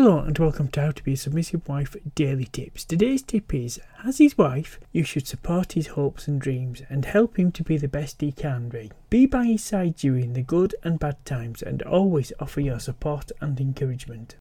Hello and welcome to How to Be a Submissive Wife Daily Tips. Today's tip is As his wife, you should support his hopes and dreams and help him to be the best he can be. Be by his side during the good and bad times and always offer your support and encouragement.